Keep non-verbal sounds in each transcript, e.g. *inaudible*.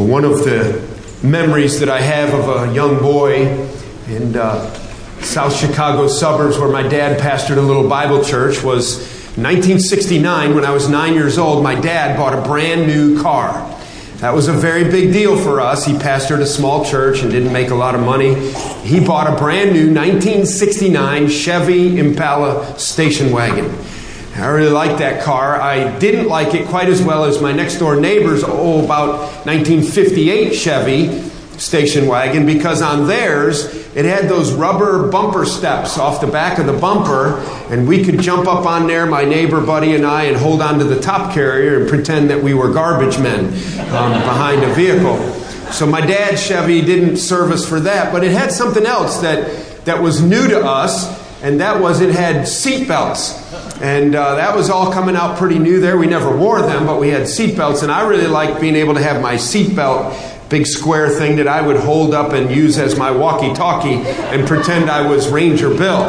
one of the memories that I have of a young boy in uh, South Chicago suburbs where my dad pastored a little Bible church was 1969 when I was nine years old. My dad bought a brand new car. That was a very big deal for us. He pastored a small church and didn't make a lot of money. He bought a brand new 1969 Chevy Impala station wagon. I really liked that car. I didn't like it quite as well as my next door neighbor's, oh, about 1958 Chevy station wagon because on theirs it had those rubber bumper steps off the back of the bumper and we could jump up on there my neighbor buddy and i and hold on to the top carrier and pretend that we were garbage men um, behind a vehicle so my dad's chevy didn't serve us for that but it had something else that, that was new to us and that was it had seat belts and uh, that was all coming out pretty new there we never wore them but we had seat belts and i really liked being able to have my seat belt big square thing that I would hold up and use as my walkie talkie and pretend I was Ranger Bill.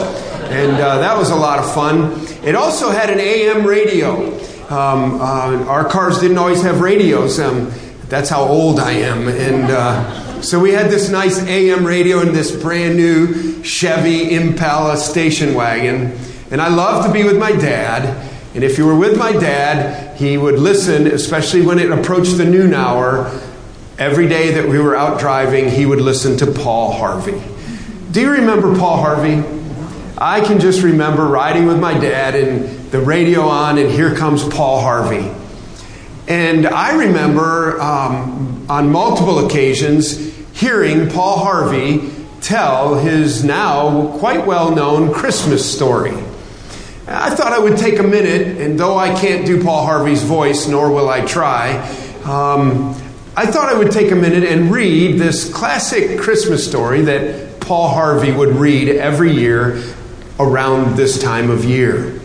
And uh, that was a lot of fun. It also had an AM radio. Um, uh, our cars didn't always have radios. Um, that's how old I am. And uh, so we had this nice AM radio in this brand new Chevy Impala station wagon. And I loved to be with my dad. And if you were with my dad, he would listen, especially when it approached the noon hour, Every day that we were out driving, he would listen to Paul Harvey. Do you remember Paul Harvey? I can just remember riding with my dad and the radio on, and here comes Paul Harvey. And I remember um, on multiple occasions hearing Paul Harvey tell his now quite well known Christmas story. I thought I would take a minute, and though I can't do Paul Harvey's voice, nor will I try, um, I thought I would take a minute and read this classic Christmas story that Paul Harvey would read every year around this time of year.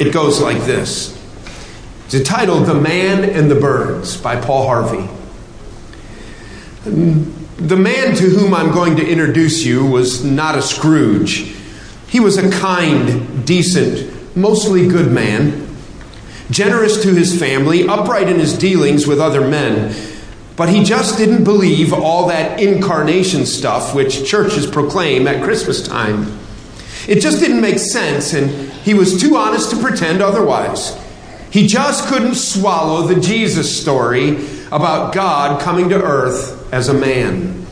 It goes like this It's entitled The Man and the Birds by Paul Harvey. The man to whom I'm going to introduce you was not a Scrooge. He was a kind, decent, mostly good man generous to his family, upright in his dealings with other men. But he just didn't believe all that incarnation stuff which churches proclaim at Christmas time. It just didn't make sense, and he was too honest to pretend otherwise. He just couldn't swallow the Jesus story about God coming to earth as a man.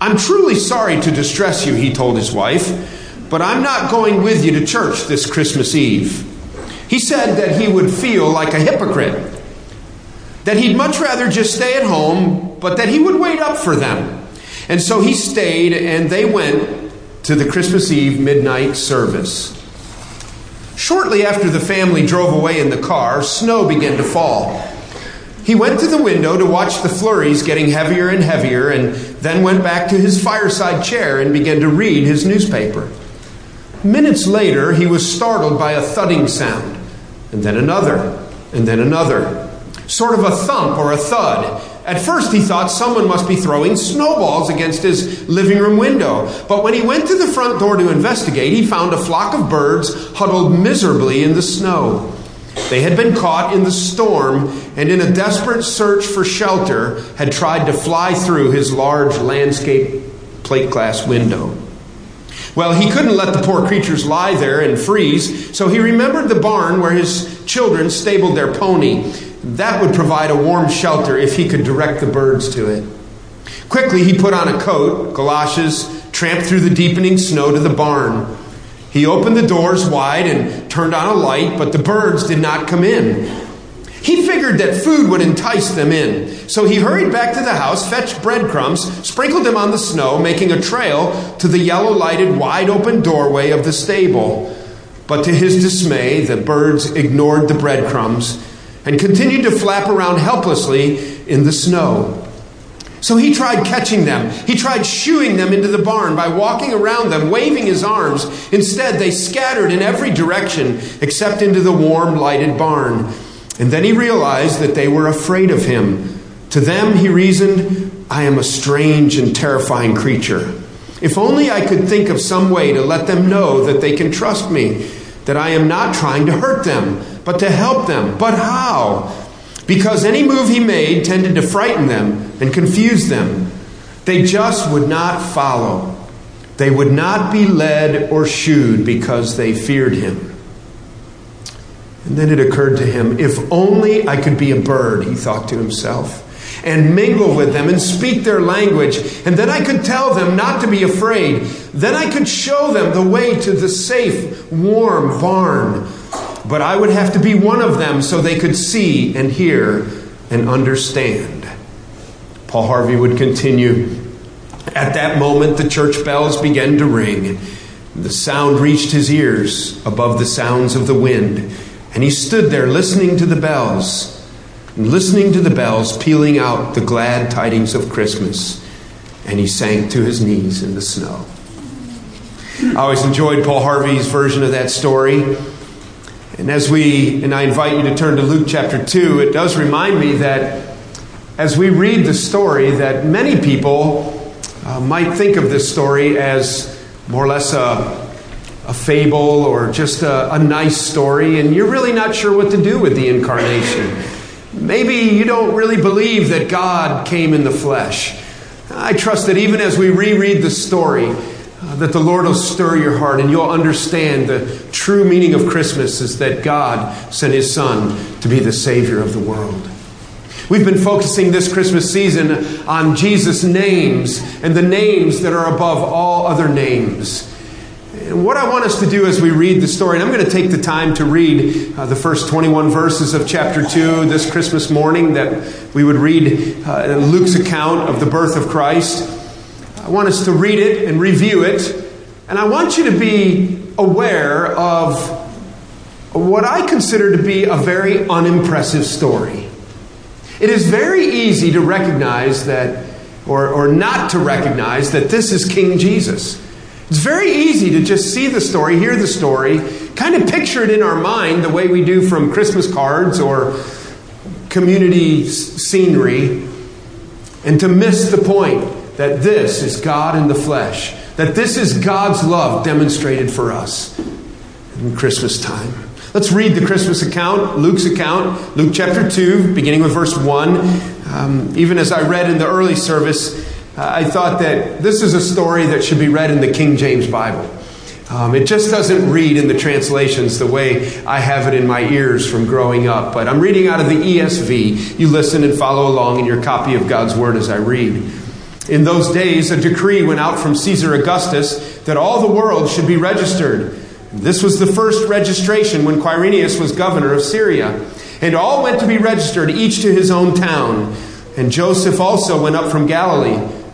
I'm truly sorry to distress you, he told his wife, but I'm not going with you to church this Christmas Eve. He said that he would feel like a hypocrite, that he'd much rather just stay at home, but that he would wait up for them. And so he stayed, and they went to the Christmas Eve midnight service. Shortly after the family drove away in the car, snow began to fall. He went to the window to watch the flurries getting heavier and heavier, and then went back to his fireside chair and began to read his newspaper. Minutes later, he was startled by a thudding sound and then another, and then another. Sort of a thump or a thud. At first, he thought someone must be throwing snowballs against his living room window. But when he went to the front door to investigate, he found a flock of birds huddled miserably in the snow. They had been caught in the storm and, in a desperate search for shelter, had tried to fly through his large landscape plate glass window. Well, he couldn't let the poor creatures lie there and freeze, so he remembered the barn where his children stabled their pony. That would provide a warm shelter if he could direct the birds to it. Quickly, he put on a coat, galoshes, tramped through the deepening snow to the barn. He opened the doors wide and turned on a light, but the birds did not come in. He figured that food would entice them in. So he hurried back to the house, fetched breadcrumbs, sprinkled them on the snow, making a trail to the yellow lighted, wide open doorway of the stable. But to his dismay, the birds ignored the breadcrumbs and continued to flap around helplessly in the snow. So he tried catching them. He tried shooing them into the barn by walking around them, waving his arms. Instead, they scattered in every direction except into the warm, lighted barn. And then he realized that they were afraid of him. To them, he reasoned, I am a strange and terrifying creature. If only I could think of some way to let them know that they can trust me, that I am not trying to hurt them, but to help them. But how? because any move he made tended to frighten them and confuse them. They just would not follow. They would not be led or shooed because they feared him. And then it occurred to him if only I could be a bird, he thought to himself, and mingle with them and speak their language, and then I could tell them not to be afraid. Then I could show them the way to the safe, warm barn. But I would have to be one of them so they could see and hear and understand. Paul Harvey would continue. At that moment, the church bells began to ring. The sound reached his ears above the sounds of the wind. And he stood there listening to the bells, listening to the bells pealing out the glad tidings of Christmas. And he sank to his knees in the snow. I always enjoyed Paul Harvey's version of that story. And as we, and I invite you to turn to Luke chapter 2, it does remind me that as we read the story, that many people uh, might think of this story as more or less a a fable or just a, a nice story, and you're really not sure what to do with the incarnation. Maybe you don't really believe that God came in the flesh. I trust that even as we reread the story, uh, that the Lord will stir your heart and you'll understand the true meaning of Christmas is that God sent His Son to be the Savior of the world. We've been focusing this Christmas season on Jesus' names and the names that are above all other names. What I want us to do as we read the story, and I'm going to take the time to read uh, the first 21 verses of chapter 2 this Christmas morning, that we would read uh, Luke's account of the birth of Christ. I want us to read it and review it. And I want you to be aware of what I consider to be a very unimpressive story. It is very easy to recognize that, or, or not to recognize, that this is King Jesus. It's very easy to just see the story, hear the story, kind of picture it in our mind the way we do from Christmas cards or community scenery, and to miss the point that this is God in the flesh, that this is God's love demonstrated for us in Christmas time. Let's read the Christmas account, Luke's account, Luke chapter 2, beginning with verse 1. Um, even as I read in the early service, I thought that this is a story that should be read in the King James Bible. Um, it just doesn't read in the translations the way I have it in my ears from growing up. But I'm reading out of the ESV. You listen and follow along in your copy of God's Word as I read. In those days, a decree went out from Caesar Augustus that all the world should be registered. This was the first registration when Quirinius was governor of Syria. And all went to be registered, each to his own town. And Joseph also went up from Galilee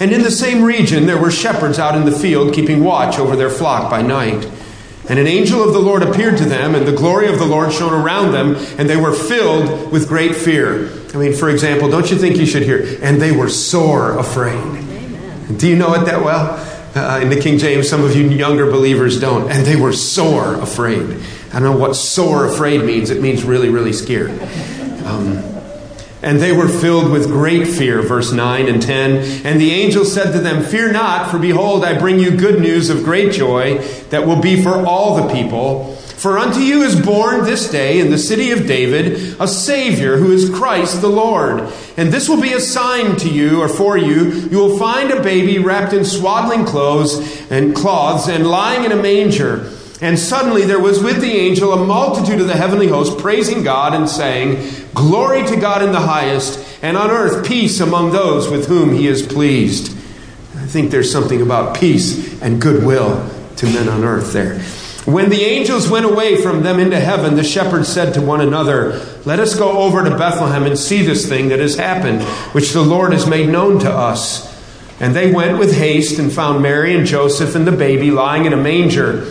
And in the same region there were shepherds out in the field keeping watch over their flock by night. And an angel of the Lord appeared to them, and the glory of the Lord shone around them, and they were filled with great fear. I mean, for example, don't you think you should hear? And they were sore afraid. Amen. Do you know it that well? Uh, in the King James, some of you younger believers don't. And they were sore afraid. I don't know what sore afraid means. It means really, really scared. Um, and they were filled with great fear, verse 9 and 10. And the angel said to them, Fear not, for behold, I bring you good news of great joy that will be for all the people. For unto you is born this day in the city of David a Savior who is Christ the Lord. And this will be a sign to you or for you. You will find a baby wrapped in swaddling clothes and cloths and lying in a manger. And suddenly there was with the angel a multitude of the heavenly host praising God and saying, Glory to God in the highest, and on earth peace among those with whom he is pleased. I think there's something about peace and goodwill to men on earth there. When the angels went away from them into heaven, the shepherds said to one another, Let us go over to Bethlehem and see this thing that has happened, which the Lord has made known to us. And they went with haste and found Mary and Joseph and the baby lying in a manger.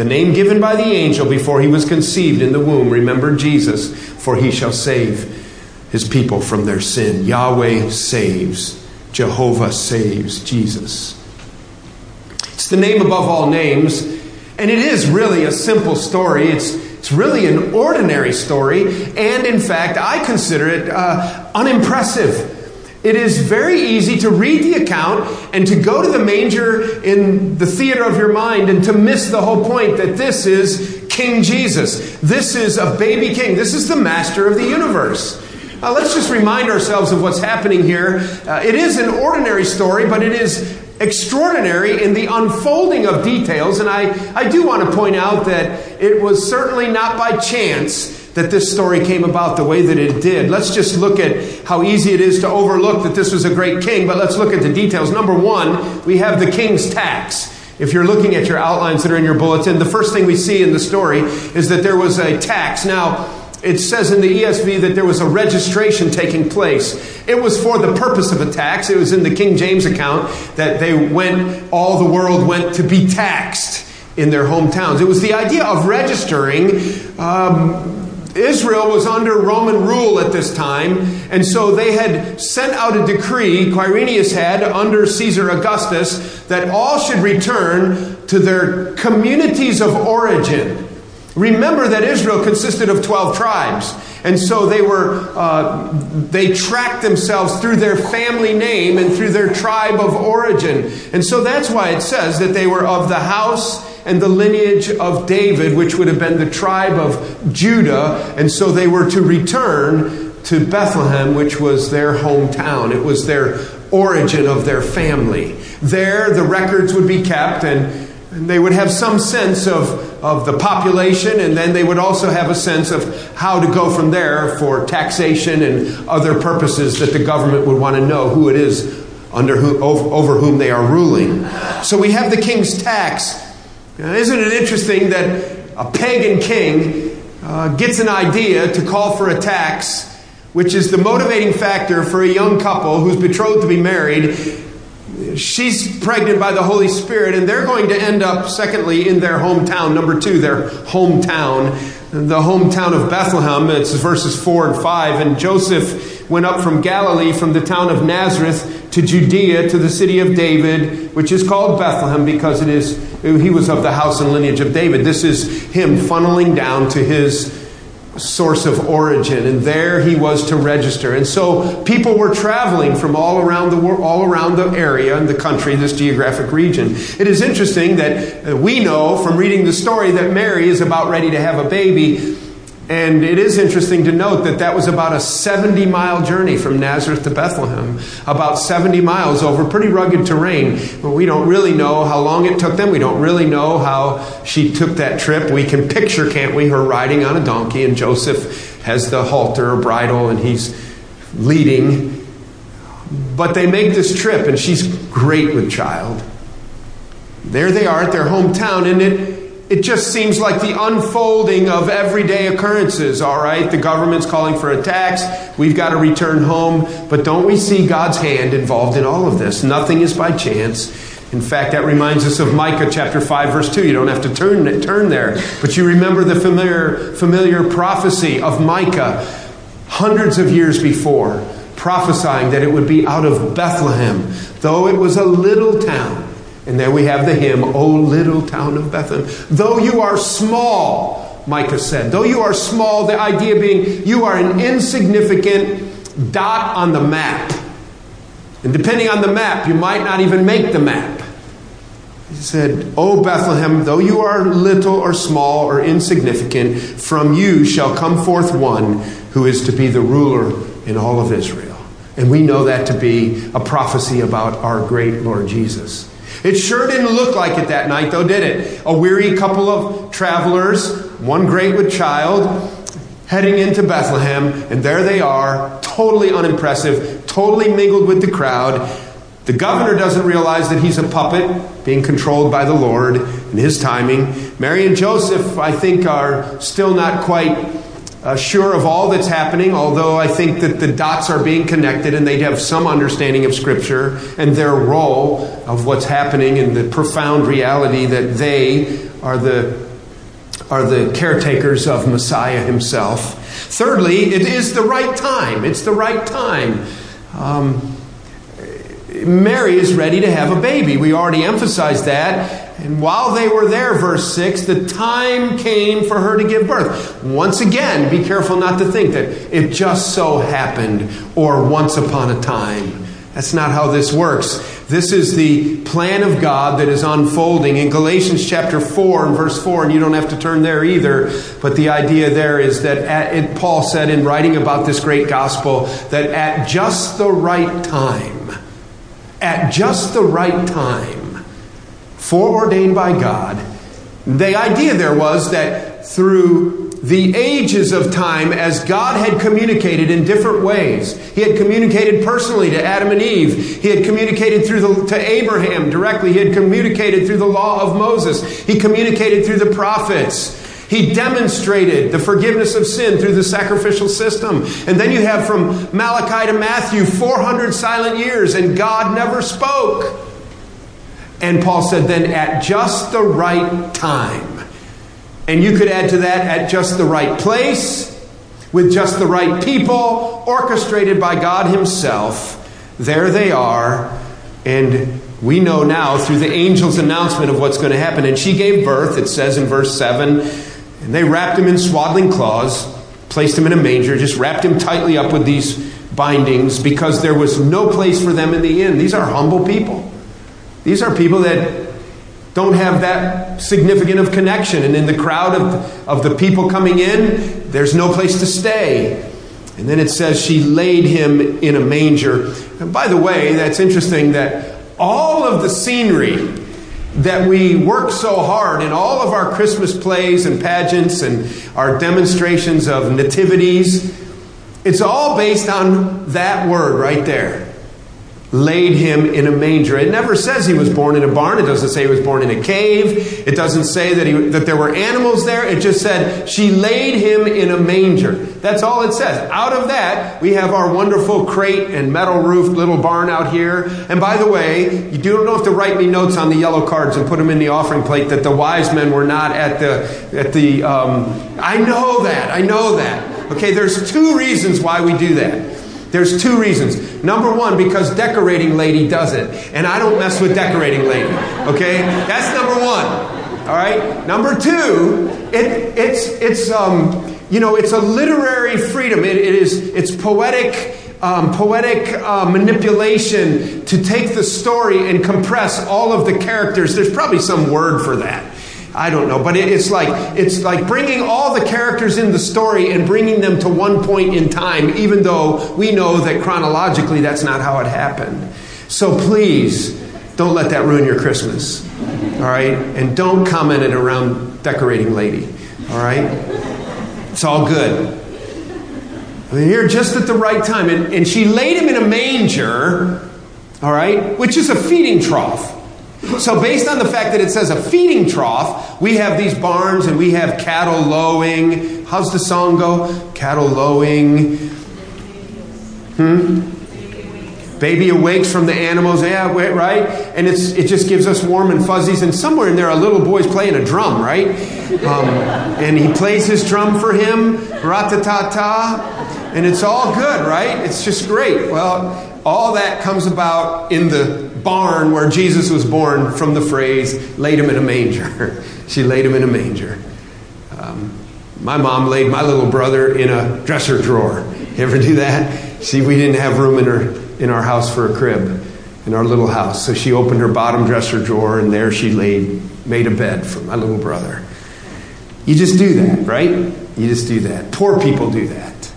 the name given by the angel before he was conceived in the womb. Remember Jesus, for he shall save his people from their sin. Yahweh saves, Jehovah saves, Jesus. It's the name above all names, and it is really a simple story. It's, it's really an ordinary story, and in fact, I consider it uh, unimpressive. It is very easy to read the account and to go to the manger in the theater of your mind and to miss the whole point that this is King Jesus. This is a baby king. This is the master of the universe. Uh, let's just remind ourselves of what's happening here. Uh, it is an ordinary story, but it is extraordinary in the unfolding of details. And I, I do want to point out that it was certainly not by chance that this story came about the way that it did. Let's just look at how easy it is to overlook that this was a great king, but let's look at the details. Number one, we have the king's tax. If you're looking at your outlines that are in your bulletin, the first thing we see in the story is that there was a tax. Now, it says in the ESV that there was a registration taking place. It was for the purpose of a tax. It was in the King James account that they went, all the world went to be taxed in their hometowns. It was the idea of registering. Um, Israel was under Roman rule at this time, and so they had sent out a decree, Quirinius had, under Caesar Augustus, that all should return to their communities of origin. Remember that Israel consisted of 12 tribes. And so they were, uh, they tracked themselves through their family name and through their tribe of origin. And so that's why it says that they were of the house and the lineage of David, which would have been the tribe of Judah. And so they were to return to Bethlehem, which was their hometown. It was their origin of their family. There, the records would be kept and they would have some sense of, of the population, and then they would also have a sense of how to go from there for taxation and other purposes that the government would want to know who it is under who, over whom they are ruling. So we have the king's tax. Isn't it interesting that a pagan king uh, gets an idea to call for a tax, which is the motivating factor for a young couple who's betrothed to be married she's pregnant by the Holy Spirit, and they're going to end up, secondly, in their hometown. Number two, their hometown, the hometown of Bethlehem. It's verses 4 and 5. And Joseph went up from Galilee, from the town of Nazareth to Judea, to the city of David, which is called Bethlehem because it is, he was of the house and lineage of David. This is him funneling down to his source of origin and there he was to register. And so people were traveling from all around the world all around the area and the country this geographic region. It is interesting that uh, we know from reading the story that mary is about ready to have a baby and it is interesting to note that that was about a 70 mile journey from Nazareth to Bethlehem, about 70 miles over pretty rugged terrain. But we don't really know how long it took them. We don't really know how she took that trip. We can picture, can't we, her riding on a donkey, and Joseph has the halter or bridle, and he's leading. But they make this trip, and she's great with child. There they are at their hometown, and it it just seems like the unfolding of everyday occurrences, all right? The government's calling for a tax. We've got to return home. But don't we see God's hand involved in all of this? Nothing is by chance. In fact, that reminds us of Micah chapter 5, verse 2. You don't have to turn, turn there. But you remember the familiar, familiar prophecy of Micah hundreds of years before, prophesying that it would be out of Bethlehem, though it was a little town and there we have the hymn, O little town of Bethlehem. Though you are small, Micah said, though you are small, the idea being you are an insignificant dot on the map. And depending on the map, you might not even make the map. He said, O Bethlehem, though you are little or small or insignificant, from you shall come forth one who is to be the ruler in all of Israel. And we know that to be a prophecy about our great Lord Jesus. It sure didn't look like it that night, though, did it? A weary couple of travelers, one great with child, heading into Bethlehem, and there they are, totally unimpressive, totally mingled with the crowd. The governor doesn't realize that he's a puppet being controlled by the Lord and his timing. Mary and Joseph, I think, are still not quite uh, sure of all that's happening, although I think that the dots are being connected and they have some understanding of Scripture and their role of what's happening and the profound reality that they are the, are the caretakers of Messiah himself. Thirdly, it is the right time. It's the right time. Um, Mary is ready to have a baby. We already emphasized that. And while they were there, verse 6, the time came for her to give birth. Once again, be careful not to think that it just so happened or once upon a time. That's not how this works. This is the plan of God that is unfolding in Galatians chapter 4 and verse 4, and you don't have to turn there either. But the idea there is that at, it, Paul said in writing about this great gospel that at just the right time, at just the right time, foreordained by God, the idea there was that through the ages of time, as God had communicated in different ways, He had communicated personally to Adam and Eve. He had communicated through the, to Abraham directly. He had communicated through the law of Moses. He communicated through the prophets. He demonstrated the forgiveness of sin through the sacrificial system. And then you have from Malachi to Matthew 400 silent years, and God never spoke. And Paul said, then at just the right time. And you could add to that at just the right place, with just the right people, orchestrated by God Himself. There they are. And we know now through the angel's announcement of what's going to happen. And she gave birth, it says in verse 7 and they wrapped him in swaddling cloths, placed him in a manger, just wrapped him tightly up with these bindings because there was no place for them in the inn. These are humble people. These are people that don't have that significant of connection. And in the crowd of, of the people coming in, there's no place to stay. And then it says she laid him in a manger. And by the way, that's interesting that all of the scenery that we work so hard in all of our Christmas plays and pageants and our demonstrations of nativities. It's all based on that word right there laid him in a manger. It never says he was born in a barn. It doesn't say he was born in a cave. It doesn't say that, he, that there were animals there. It just said she laid him in a manger. That's all it says. Out of that, we have our wonderful crate and metal roofed little barn out here. And by the way, you don't have to write me notes on the yellow cards and put them in the offering plate that the wise men were not at the, at the, um, I know that. I know that. Okay, there's two reasons why we do that. There's two reasons. Number one, because decorating lady does it. And I don't mess with decorating lady. Okay? That's number one. All right? Number two, it, it's, it's, um, you know, it's a literary freedom. it, it is, it's poetic. Um, poetic uh, manipulation to take the story and compress all of the characters. There's probably some word for that. I don't know, but it's like it's like bringing all the characters in the story and bringing them to one point in time, even though we know that chronologically that's not how it happened. So please don't let that ruin your Christmas, all right? And don't comment it around decorating lady, all right? It's all good. I mean, here just at the right time, and, and she laid him in a manger, all right, which is a feeding trough. So, based on the fact that it says a feeding trough, we have these barns and we have cattle lowing. How's the song go? Cattle lowing. Hmm? Baby awakes from the animals. Yeah, right? And it's, it just gives us warm and fuzzies. And somewhere in there, a little boy's playing a drum, right? Um, and he plays his drum for him. Rat-ta-ta-ta. And it's all good, right? It's just great. Well, all that comes about in the barn where Jesus was born from the phrase, laid him in a manger. *laughs* she laid him in a manger. Um, my mom laid my little brother in a dresser drawer. You ever do that? See, we didn't have room in, her, in our house for a crib, in our little house. So she opened her bottom dresser drawer, and there she laid, made a bed for my little brother. You just do that, right? You just do that. Poor people do that.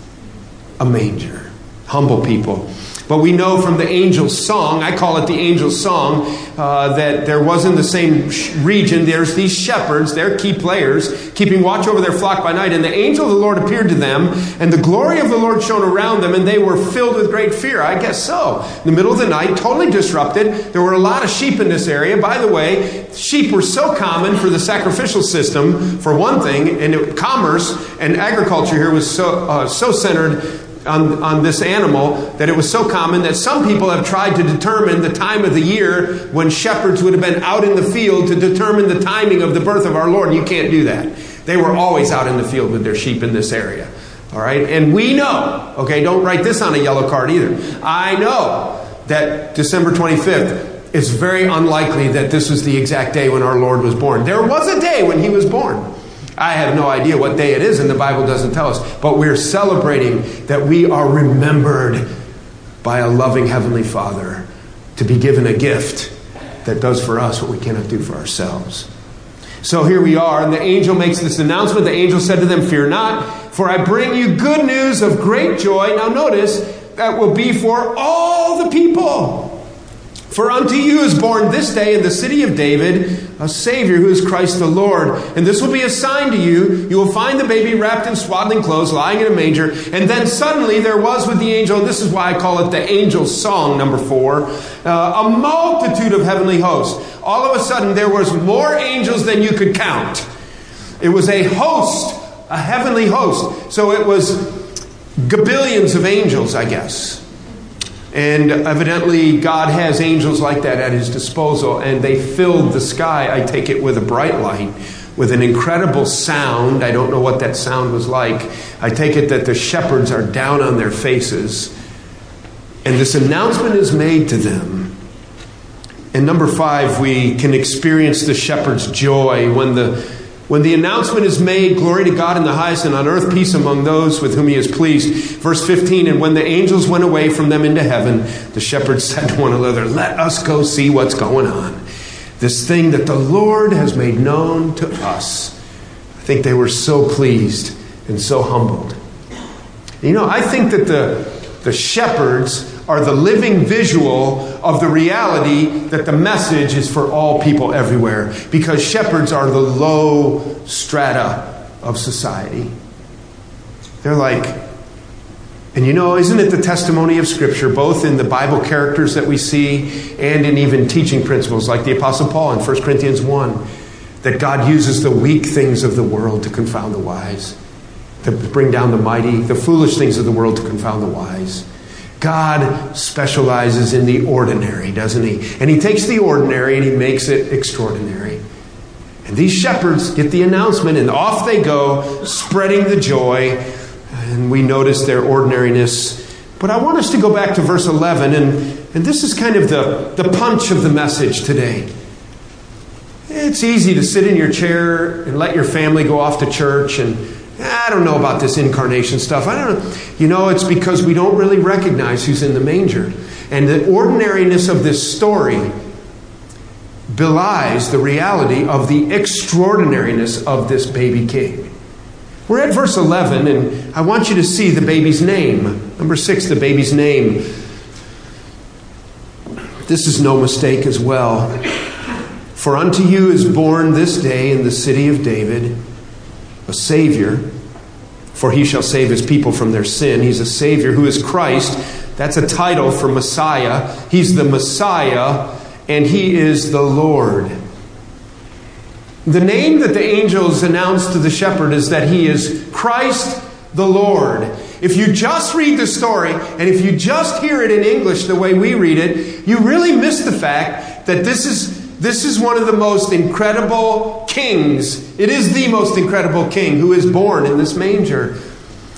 A manger. Humble people. But we know from the angel's song, I call it the angel's song, uh, that there was in the same region, there's these shepherds, they're key players, keeping watch over their flock by night. And the angel of the Lord appeared to them, and the glory of the Lord shone around them, and they were filled with great fear. I guess so. In the middle of the night, totally disrupted. There were a lot of sheep in this area. By the way, sheep were so common for the sacrificial system, for one thing, and it, commerce and agriculture here was so, uh, so centered on, on this animal that it was so common that some people have tried to determine the time of the year when shepherds would have been out in the field to determine the timing of the birth of our Lord. You can't do that. They were always out in the field with their sheep in this area. All right? And we know, okay, don't write this on a yellow card either. I know that December 25th it's very unlikely that this was the exact day when our Lord was born. There was a day when he was born. I have no idea what day it is, and the Bible doesn't tell us. But we're celebrating that we are remembered by a loving Heavenly Father to be given a gift that does for us what we cannot do for ourselves. So here we are, and the angel makes this announcement. The angel said to them, Fear not, for I bring you good news of great joy. Now, notice that will be for all the people. For unto you is born this day in the city of David a Savior who is Christ the Lord. And this will be a sign to you. You will find the baby wrapped in swaddling clothes, lying in a manger. And then suddenly there was with the angel, and this is why I call it the angel's song, number four, uh, a multitude of heavenly hosts. All of a sudden there was more angels than you could count. It was a host, a heavenly host. So it was gabillions of angels, I guess. And evidently, God has angels like that at his disposal, and they filled the sky, I take it, with a bright light, with an incredible sound. I don't know what that sound was like. I take it that the shepherds are down on their faces, and this announcement is made to them. And number five, we can experience the shepherd's joy when the when the announcement is made, glory to God in the highest and on earth peace among those with whom he is pleased. Verse 15, and when the angels went away from them into heaven, the shepherds *laughs* said to one another, Let us go see what's going on. This thing that the Lord has made known to us. I think they were so pleased and so humbled. You know, I think that the, the shepherds are the living visual of the reality that the message is for all people everywhere because shepherds are the low strata of society. They're like, and you know, isn't it the testimony of Scripture, both in the Bible characters that we see and in even teaching principles like the Apostle Paul in 1 Corinthians 1, that God uses the weak things of the world to confound the wise, to bring down the mighty, the foolish things of the world to confound the wise. God specializes in the ordinary, doesn't he? And he takes the ordinary and he makes it extraordinary. And these shepherds get the announcement and off they go, spreading the joy. And we notice their ordinariness. But I want us to go back to verse 11, and, and this is kind of the, the punch of the message today. It's easy to sit in your chair and let your family go off to church and I don't know about this incarnation stuff. I don't know. You know, it's because we don't really recognize who's in the manger. And the ordinariness of this story belies the reality of the extraordinariness of this baby king. We're at verse 11, and I want you to see the baby's name. Number six, the baby's name. This is no mistake as well. For unto you is born this day in the city of David a Savior, for he shall save his people from their sin. He's a Savior who is Christ. That's a title for Messiah. He's the Messiah, and he is the Lord. The name that the angels announced to the shepherd is that he is Christ the Lord. If you just read the story, and if you just hear it in English the way we read it, you really miss the fact that this is this is one of the most incredible kings. It is the most incredible king who is born in this manger.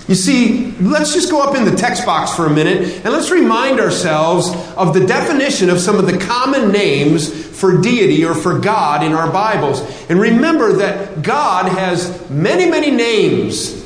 You see, let's just go up in the text box for a minute and let's remind ourselves of the definition of some of the common names for deity or for God in our Bibles. And remember that God has many, many names.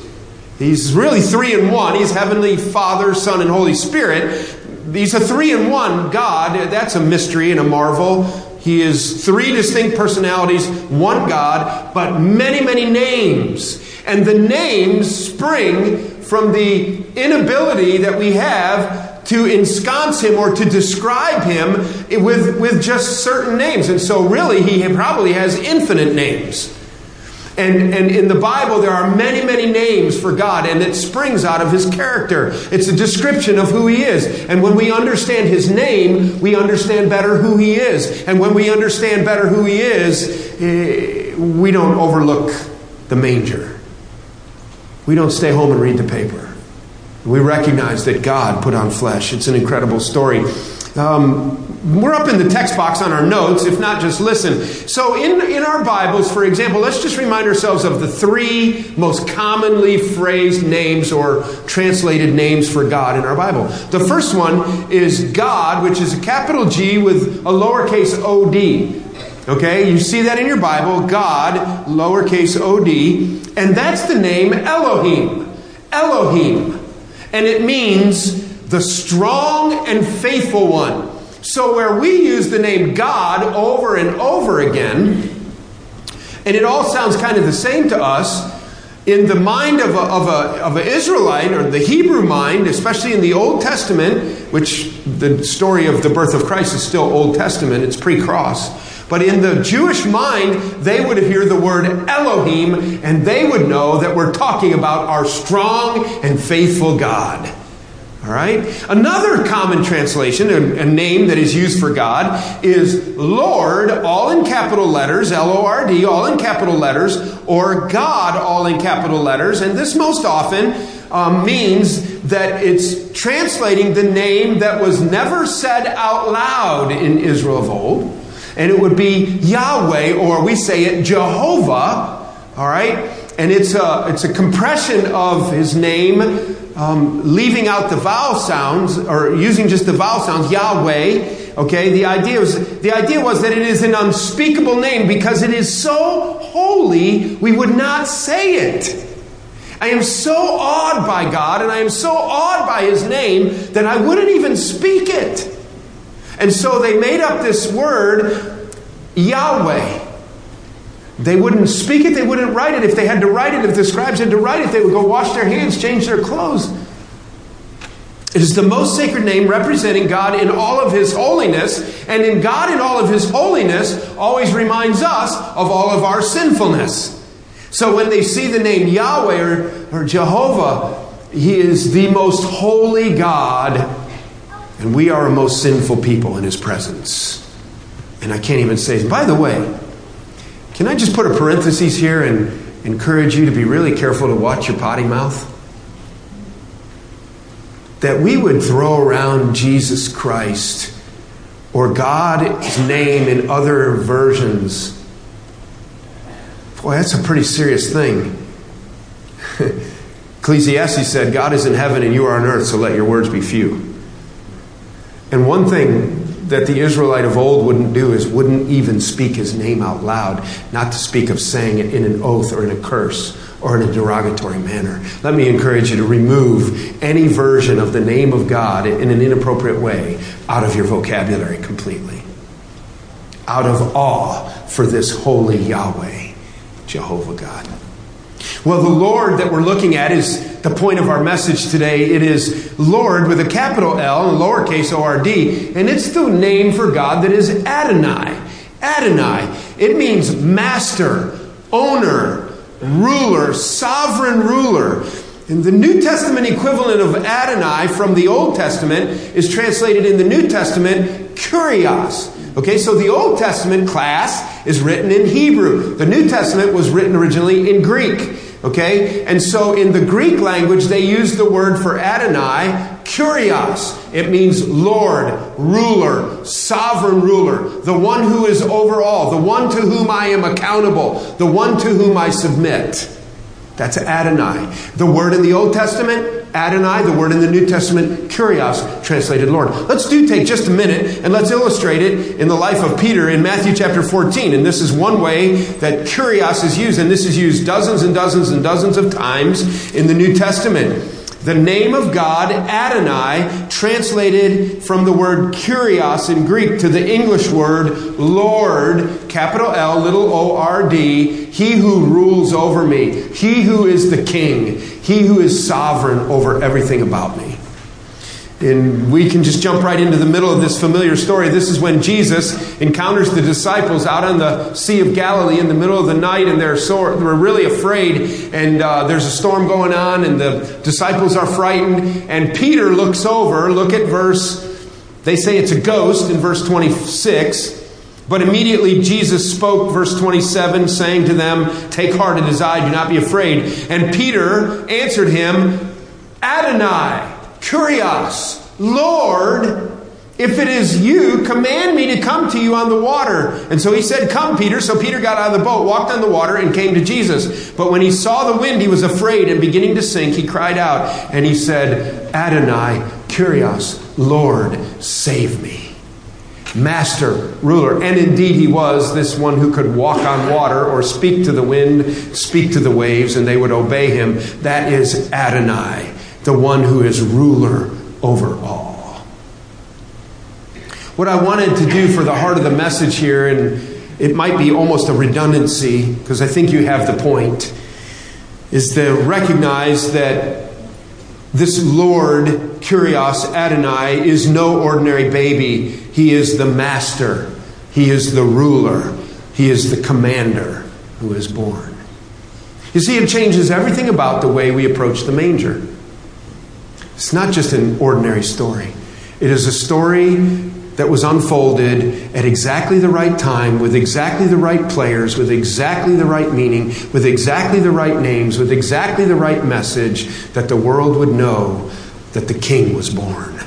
He's really three in one. He's Heavenly Father, Son, and Holy Spirit. He's a three in one God. That's a mystery and a marvel. He is three distinct personalities, one God, but many, many names. And the names spring from the inability that we have to ensconce him or to describe him with, with just certain names. And so, really, he probably has infinite names. And, and in the Bible, there are many, many names for God, and it springs out of his character. It's a description of who he is. And when we understand his name, we understand better who he is. And when we understand better who he is, eh, we don't overlook the manger. We don't stay home and read the paper. We recognize that God put on flesh. It's an incredible story. Um, we're up in the text box on our notes, if not, just listen. So, in, in our Bibles, for example, let's just remind ourselves of the three most commonly phrased names or translated names for God in our Bible. The first one is God, which is a capital G with a lowercase od. Okay, you see that in your Bible, God, lowercase od, and that's the name Elohim. Elohim. And it means the strong and faithful one. So, where we use the name God over and over again, and it all sounds kind of the same to us, in the mind of, a, of, a, of an Israelite or the Hebrew mind, especially in the Old Testament, which the story of the birth of Christ is still Old Testament, it's pre cross. But in the Jewish mind, they would hear the word Elohim and they would know that we're talking about our strong and faithful God. All right? Another common translation, a, a, name that is used for God, is Lord, all in capital letters, L O R D, all in capital letters, or God, all in capital letters. And this most often um, means that it's translating the name that was never said out loud in Israel of old. And it would be Yahweh, or we say it Jehovah. All right? And it's a, it's a compression of his name um, leaving out the vowel sounds or using just the vowel sounds, Yahweh. Okay, the idea was the idea was that it is an unspeakable name because it is so holy we would not say it. I am so awed by God and I am so awed by His name that I wouldn't even speak it. And so they made up this word, Yahweh. They wouldn't speak it, they wouldn't write it. If they had to write it, if the scribes had to write it, they would go wash their hands, change their clothes. It is the most sacred name representing God in all of His holiness, and in God in all of His holiness always reminds us of all of our sinfulness. So when they see the name Yahweh or, or Jehovah, He is the most holy God, and we are a most sinful people in His presence. And I can't even say, by the way, can I just put a parenthesis here and encourage you to be really careful to watch your potty mouth? That we would throw around Jesus Christ or God's name in other versions. Boy, that's a pretty serious thing. *laughs* Ecclesiastes said, God is in heaven and you are on earth, so let your words be few. And one thing that the Israelite of old wouldn't do is wouldn't even speak his name out loud, not to speak of saying it in an oath or in a curse or in a derogatory manner. Let me encourage you to remove any version of the name of God in an inappropriate way out of your vocabulary completely. Out of awe for this holy Yahweh, Jehovah God. Well, the Lord that we're looking at is the point of our message today. It is Lord with a capital L and lowercase O R D, and it's the name for God that is Adonai. Adonai. It means master, owner, ruler, sovereign ruler. And the New Testament equivalent of Adonai from the Old Testament is translated in the New Testament Kurios. Okay, so the Old Testament class is written in Hebrew. The New Testament was written originally in Greek. Okay? And so in the Greek language, they use the word for Adonai, kurios. It means Lord, ruler, sovereign ruler, the one who is over all, the one to whom I am accountable, the one to whom I submit. That's Adonai. The word in the Old Testament, Adonai, the word in the New Testament, kurios, translated Lord. Let's do take just a minute and let's illustrate it in the life of Peter in Matthew chapter 14. And this is one way that kurios is used, and this is used dozens and dozens and dozens of times in the New Testament. The name of God, Adonai, translated from the word kurios in Greek to the English word Lord, capital L, little O R D, he who rules over me, he who is the king, he who is sovereign over everything about me. And we can just jump right into the middle of this familiar story. This is when Jesus encounters the disciples out on the Sea of Galilee in the middle of the night, and they're, so, they're really afraid. And uh, there's a storm going on, and the disciples are frightened. And Peter looks over. Look at verse, they say it's a ghost in verse 26. But immediately Jesus spoke, verse 27, saying to them, Take heart, it is I, do not be afraid. And Peter answered him, Adonai. Kurios, Lord, if it is you, command me to come to you on the water. And so he said, Come, Peter. So Peter got out of the boat, walked on the water, and came to Jesus. But when he saw the wind, he was afraid, and beginning to sink, he cried out, and he said, Adonai, Kurios, Lord, save me. Master, ruler. And indeed, he was this one who could walk on water or speak to the wind, speak to the waves, and they would obey him. That is Adonai the one who is ruler over all. What I wanted to do for the heart of the message here, and it might be almost a redundancy because I think you have the point, is to recognize that this Lord, Kurios Adonai, is no ordinary baby. He is the master, he is the ruler, he is the commander who is born. You see, it changes everything about the way we approach the manger. It's not just an ordinary story, it is a story that was unfolded at exactly the right time, with exactly the right players, with exactly the right meaning, with exactly the right names, with exactly the right message, that the world would know that the King was born.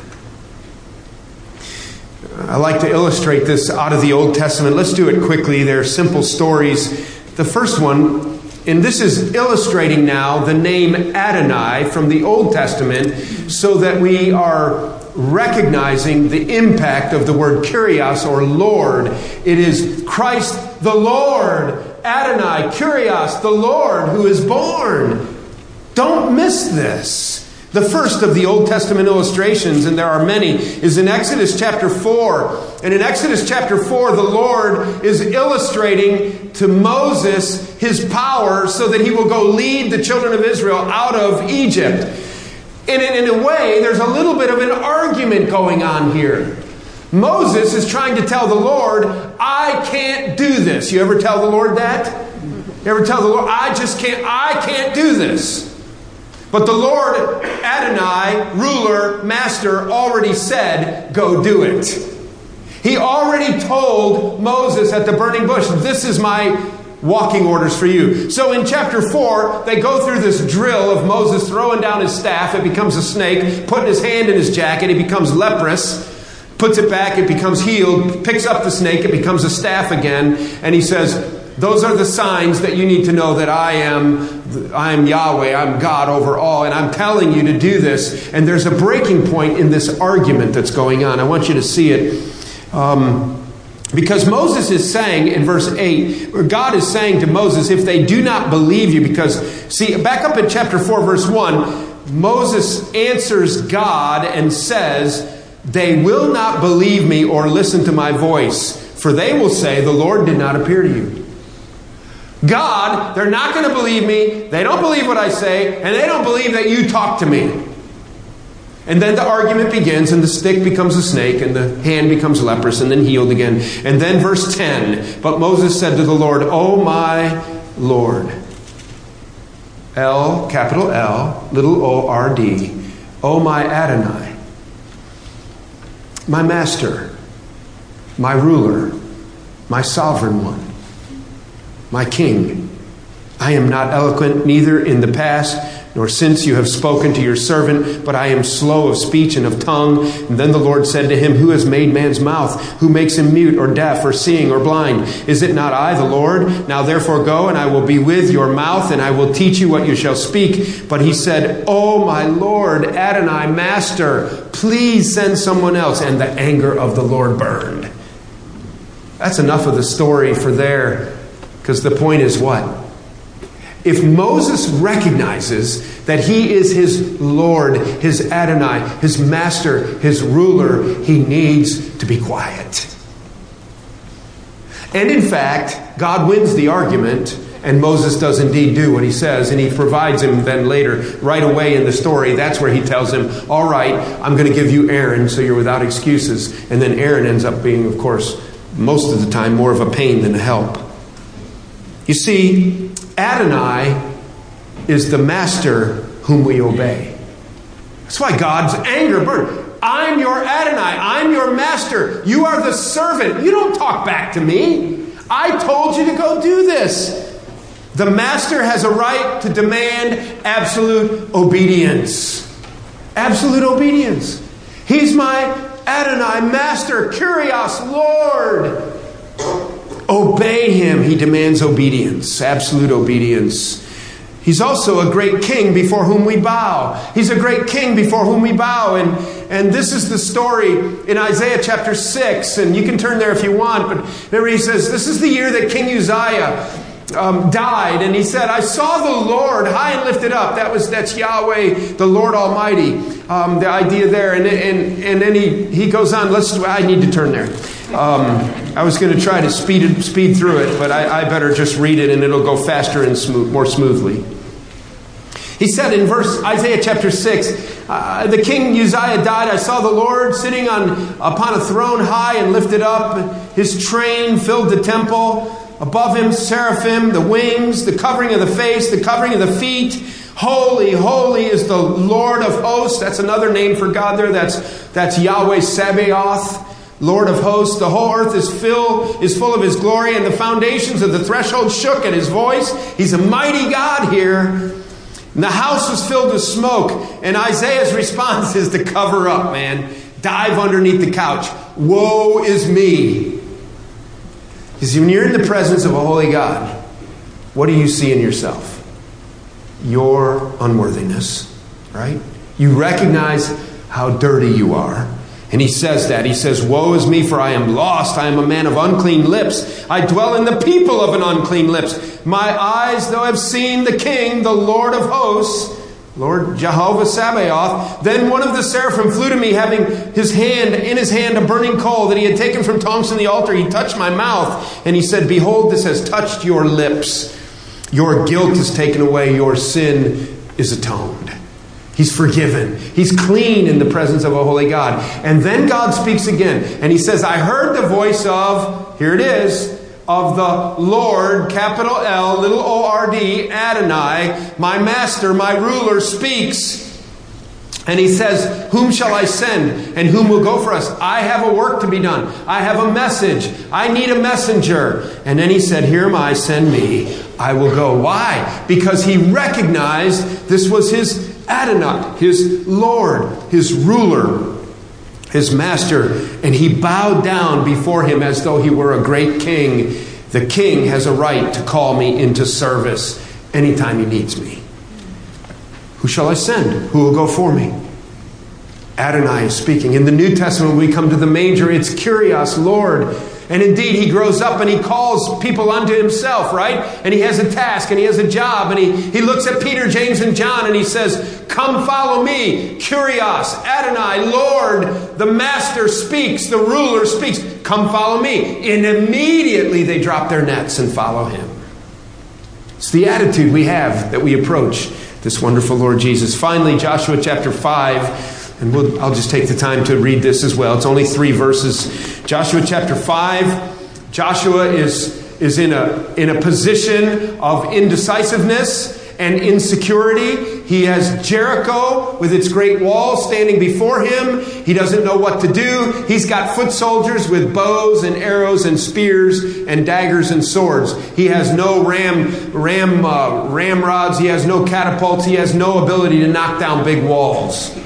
I like to illustrate this out of the Old Testament. Let's do it quickly. They're simple stories. The first one and this is illustrating now the name Adonai from the Old Testament so that we are recognizing the impact of the word Kurios or Lord. It is Christ the Lord, Adonai, Kurios, the Lord who is born. Don't miss this. The first of the Old Testament illustrations, and there are many, is in Exodus chapter 4. And in Exodus chapter 4, the Lord is illustrating to Moses his power so that he will go lead the children of Israel out of Egypt. And in, a way, there's a little bit of an argument going on here. Moses is trying to tell the Lord, I can't do this. You ever tell the Lord that? You ever tell the Lord, I just can't, I can't do this. But the Lord, Adonai, ruler, master, already said, Go do it. He already told Moses at the burning bush, This is my walking orders for you. So in chapter 4, they go through this drill of Moses throwing down his staff, it becomes a snake, putting his hand in his jacket, he becomes leprous, puts it back, it becomes healed, picks up the snake, it becomes a staff again, and he says, those are the signs that you need to know that I am I am Yahweh, I'm God over all, and I'm telling you to do this. And there's a breaking point in this argument that's going on. I want you to see it. Um, because Moses is saying in verse 8, or God is saying to Moses, if they do not believe you, because, see, back up in chapter 4, verse 1, Moses answers God and says, They will not believe me or listen to my voice, for they will say, The Lord did not appear to you. God, they're not going to believe me. They don't believe what I say, and they don't believe that you talk to me. And then the argument begins, and the stick becomes a snake, and the hand becomes leprous, and then healed again. And then verse 10 But Moses said to the Lord, Oh my Lord. L, capital L, little o R D. Oh my Adonai. My master, my ruler, my sovereign one my king. I am not eloquent, neither in the past nor since you have spoken to your servant, but I am slow of speech and of tongue. And then the Lord said to him, Who has made man's mouth? Who makes him mute or deaf or seeing or blind? Is it not I, the Lord? Now therefore go, and I will be with your mouth, and I will teach you what you shall speak. But he said, Oh, my Lord, Adonai, Master, please send someone else. And the anger of the Lord burned. That's enough of the story for there because the point is what? If Moses recognizes that he is his Lord, his Adonai, his master, his ruler, he needs to be quiet. And in fact, God wins the argument And Moses does indeed do what he says, and he provides him then later, right away in the story. That's where he tells him, All right, I'm going to give you Aaron so you're without excuses. And then Aaron ends up being, of course, most of the time more of a pain than a help. You see, Adonai is the master whom we obey. That's why God's anger burned. I'm your Adonai. I'm your master. You are the servant. You don't talk back to me. I told you to go do this. The master has a right to demand absolute obedience. Absolute obedience. He's my Adonai, master, Kyrios, Lord. Obey him. He demands obedience, absolute obedience. He's also a great king before whom we bow. He's a great king before whom we bow. And, and this is the story in Isaiah chapter 6. And you can turn there if you want. But there he says, This is the year that King Uzziah um, died, and he said, "I saw the Lord high and lifted up." That was that's Yahweh, the Lord Almighty. Um, the idea there, and and and then he he goes on. Let's. I need to turn there. Um, I was going to try to speed speed through it, but I, I better just read it, and it'll go faster and smooth, more smoothly. He said in verse Isaiah chapter 6, uh, the king Uzziah died. I saw the Lord sitting on upon a throne high and lifted up. His train filled the temple. Above him, seraphim, the wings, the covering of the face, the covering of the feet. Holy, holy is the Lord of hosts. That's another name for God there. That's, that's Yahweh Sabaoth. Lord of hosts, the whole earth is full, is full of his glory, and the foundations of the threshold shook at his voice. He's a mighty God here. And the house was filled with smoke, and Isaiah's response is to cover up, man. Dive underneath the couch. Woe is me. Because when you're in the presence of a holy God, what do you see in yourself? Your unworthiness, right? You recognize how dirty you are. And he says that. He says, Woe is me, for I am lost. I am a man of unclean lips. I dwell in the people of an unclean lips. My eyes, though, have seen the King, the Lord of hosts, Lord Jehovah Sabaoth. Then one of the seraphim flew to me, having his hand in his hand a burning coal that he had taken from tongs in the altar. He touched my mouth, and he said, Behold, this has touched your lips. Your guilt is taken away, your sin is atoned. He's forgiven. He's clean in the presence of a holy God. And then God speaks again, and he says, I heard the voice of, here it is, of the Lord, capital L, little O R D, Adonai, my master, my ruler, speaks. And he says, Whom shall I send? And whom will go for us? I have a work to be done. I have a message. I need a messenger. And then he said, Here am I, send me. I will go. Why? Because he recognized this was his Adonai, his Lord, his ruler, his master, and he bowed down before him as though he were a great king. The king has a right to call me into service anytime he needs me. Who shall I send? Who will go for me? Adonai is speaking. In the New Testament, we come to the manger, it's Kyrios, Lord. And indeed, he grows up and he calls people unto himself, right? And he has a task and he has a job. And he, he looks at Peter, James, and John and he says, Come follow me. Kyrios, Adonai, Lord, the master speaks, the ruler speaks. Come follow me. And immediately they drop their nets and follow him. It's the attitude we have that we approach this wonderful Lord Jesus. Finally, Joshua chapter 5 and we'll, I'll just take the time to read this as well. It's only three verses. Joshua chapter 5. Joshua is, is in, a, in a position of indecisiveness and insecurity. He has Jericho with its great wall standing before him. He doesn't know what to do. He's got foot soldiers with bows and arrows and spears and daggers and swords. He has no ram ram uh, ramrods. He has no catapults. He has no ability to knock down big walls.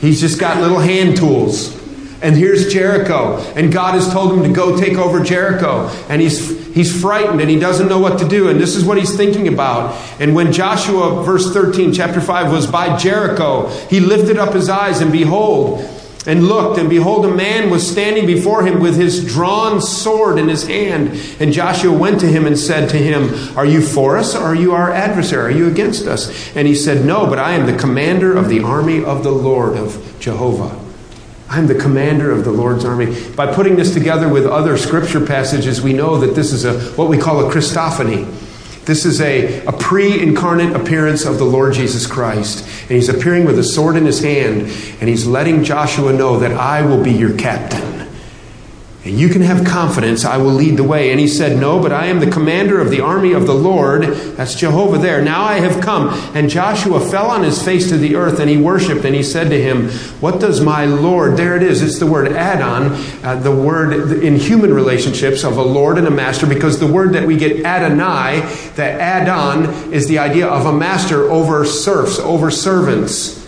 He's just got little hand tools. And here's Jericho. And God has told him to go take over Jericho. And he's, he's frightened and he doesn't know what to do. And this is what he's thinking about. And when Joshua, verse 13, chapter 5, was by Jericho, he lifted up his eyes and behold, and looked, and behold, a man was standing before him with his drawn sword in his hand. And Joshua went to him and said to him, Are you for us, or are you our adversary? Are you against us? And he said, No, but I am the commander of the army of the Lord, of Jehovah. I'm the commander of the Lord's army. By putting this together with other scripture passages, we know that this is a what we call a Christophany This is a, a pre incarnate appearance of the Lord Jesus Christ. And he's appearing with a sword in his hand, and he's letting Joshua know that I will be your captain. And you can have confidence, I will lead the way. And he said, No, but I am the commander of the army of the Lord. That's Jehovah there. Now I have come. And Joshua fell on his face to the earth and he worshiped. And he said to him, What does my Lord, there it is, it's the word Adon, uh, the word in human relationships of a Lord and a master, because the word that we get Adonai, that Adon, is the idea of a master over serfs, over servants.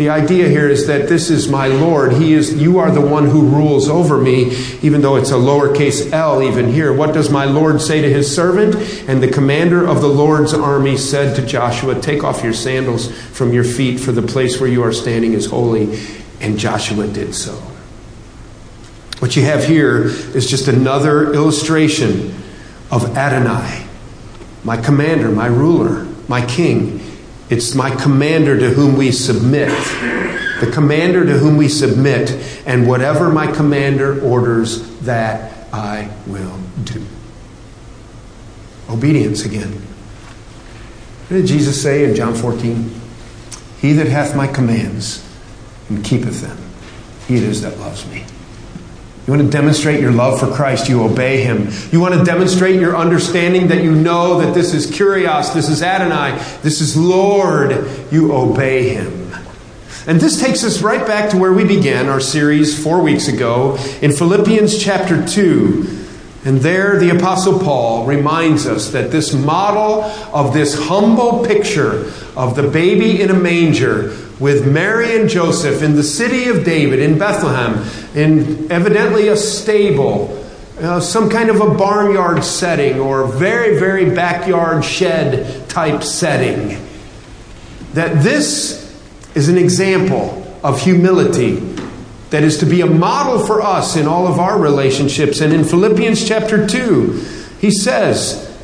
The idea here is that this is my Lord. He is you are the one who rules over me, even though it's a lowercase l even here. What does my Lord say to his servant? And the commander of the Lord's army said to Joshua, Take off your sandals from your feet, for the place where you are standing is holy. And Joshua did so. What you have here is just another illustration of Adonai, my commander, my ruler, my king. It's my commander to whom we submit. The commander to whom we submit, and whatever my commander orders, that I will do. Obedience again. What did Jesus say in John 14? He that hath my commands and keepeth them, he it is that loves me. You want to demonstrate your love for Christ, you obey him. You want to demonstrate your understanding that you know that this is Kyrios, this is Adonai, this is Lord, you obey him. And this takes us right back to where we began our series four weeks ago in Philippians chapter 2. And there, the Apostle Paul reminds us that this model of this humble picture of the baby in a manger with Mary and Joseph in the city of David, in Bethlehem, in evidently a stable, uh, some kind of a barnyard setting or very, very backyard shed type setting. That this is an example of humility that is to be a model for us in all of our relationships. And in Philippians chapter 2, he says,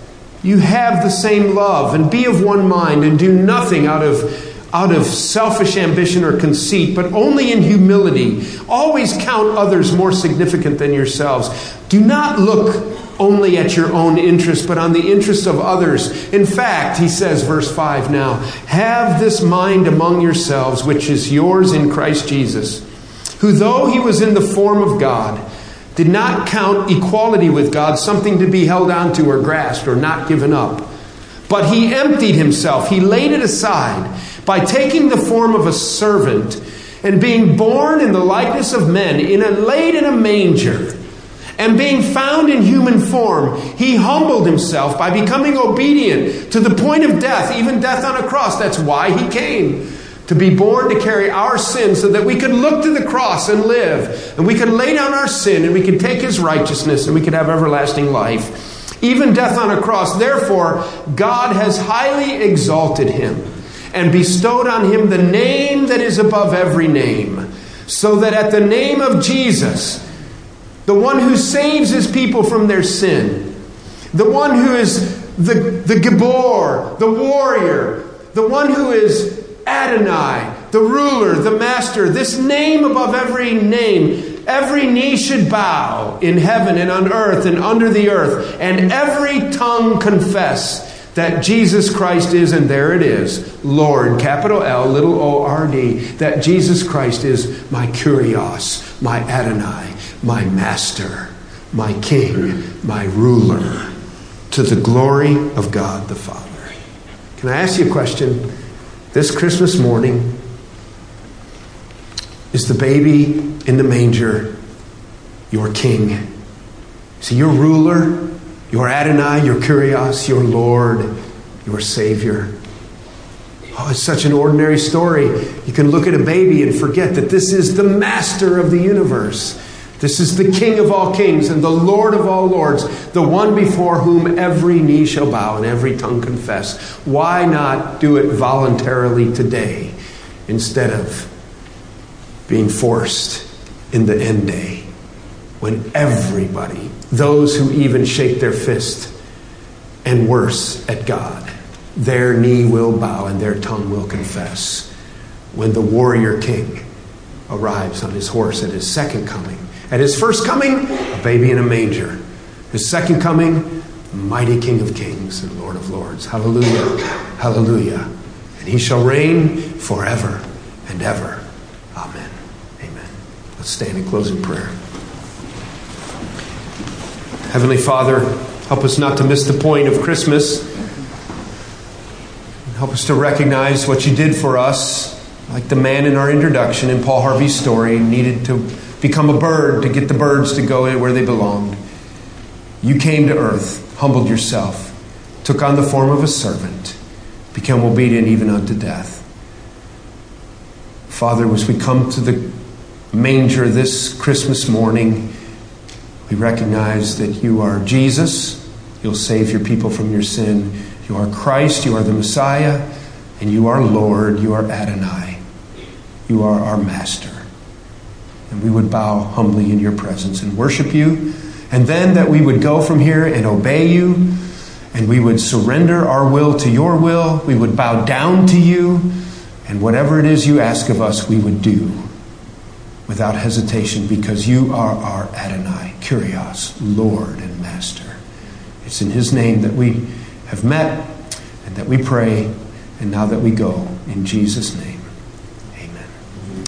You have the same love and be of one mind and do nothing out of out of selfish ambition or conceit, but only in humility. Always count others more significant than yourselves. Do not look only at your own interest, but on the interests of others. In fact, he says, verse 5 now, have this mind among yourselves, which is yours in Christ Jesus, who, though he was in the form of God, did not count equality with God something to be held on to or grasped or not given up. But he emptied himself, he laid it aside by taking the form of a servant and being born in the likeness of men, in a, laid in a manger, and being found in human form, he humbled himself by becoming obedient to the point of death, even death on a cross. That's why he came. To be born to carry our sin so that we could look to the cross and live. And we could lay down our sin and we could take his righteousness and we could have everlasting life. Even death on a cross. Therefore, God has highly exalted him and bestowed on him the name that is above every name, so that at the name of Jesus, the one who saves his people from their sin, the one who is the, the Gibor, the warrior, the one who is Adonai, the ruler, the master, this name above every name, every knee should bow in heaven and on earth and under the earth, and every tongue confess that Jesus Christ is, and there it is, Lord, capital L, little o R D, that Jesus Christ is my Kyrios, my Adonai, my master, my king, my ruler, to the glory of God the Father. Can I ask you a question? This Christmas morning, is the baby in the manger your king? See, your ruler, your Adonai, your Kyrios, your Lord, your Savior. Oh, it's such an ordinary story. You can look at a baby and forget that this is the master of the universe. This is the King of all kings and the Lord of all lords, the one before whom every knee shall bow and every tongue confess. Why not do it voluntarily today instead of being forced in the end day when everybody those who even shake their fist and worse at God. Their knee will bow and their tongue will confess when the warrior king arrives on his horse at his second coming. At his first coming, a baby in a manger. His second coming, mighty King of kings and Lord of lords. Hallelujah. Hallelujah. And he shall reign forever and ever. Amen. Amen. Let's stand in closing prayer. Heavenly Father, help us not to miss the point of Christmas. Help us to recognize what you did for us, like the man in our introduction in Paul Harvey's story needed to become a bird to get the birds to go where they belonged. You came to earth, humbled yourself, took on the form of a servant, became obedient even unto death. Father, as we come to the manger this Christmas morning, we recognize that you are Jesus. You'll save your people from your sin. You are Christ. You are the Messiah. And you are Lord. You are Adonai. You are our Master. And we would bow humbly in your presence and worship you. And then that we would go from here and obey you. And we would surrender our will to your will. We would bow down to you. And whatever it is you ask of us, we would do without hesitation because you are our Adonai, Kyrios, Lord and Master. It's in his name that we have met and that we pray and now that we go in Jesus' name.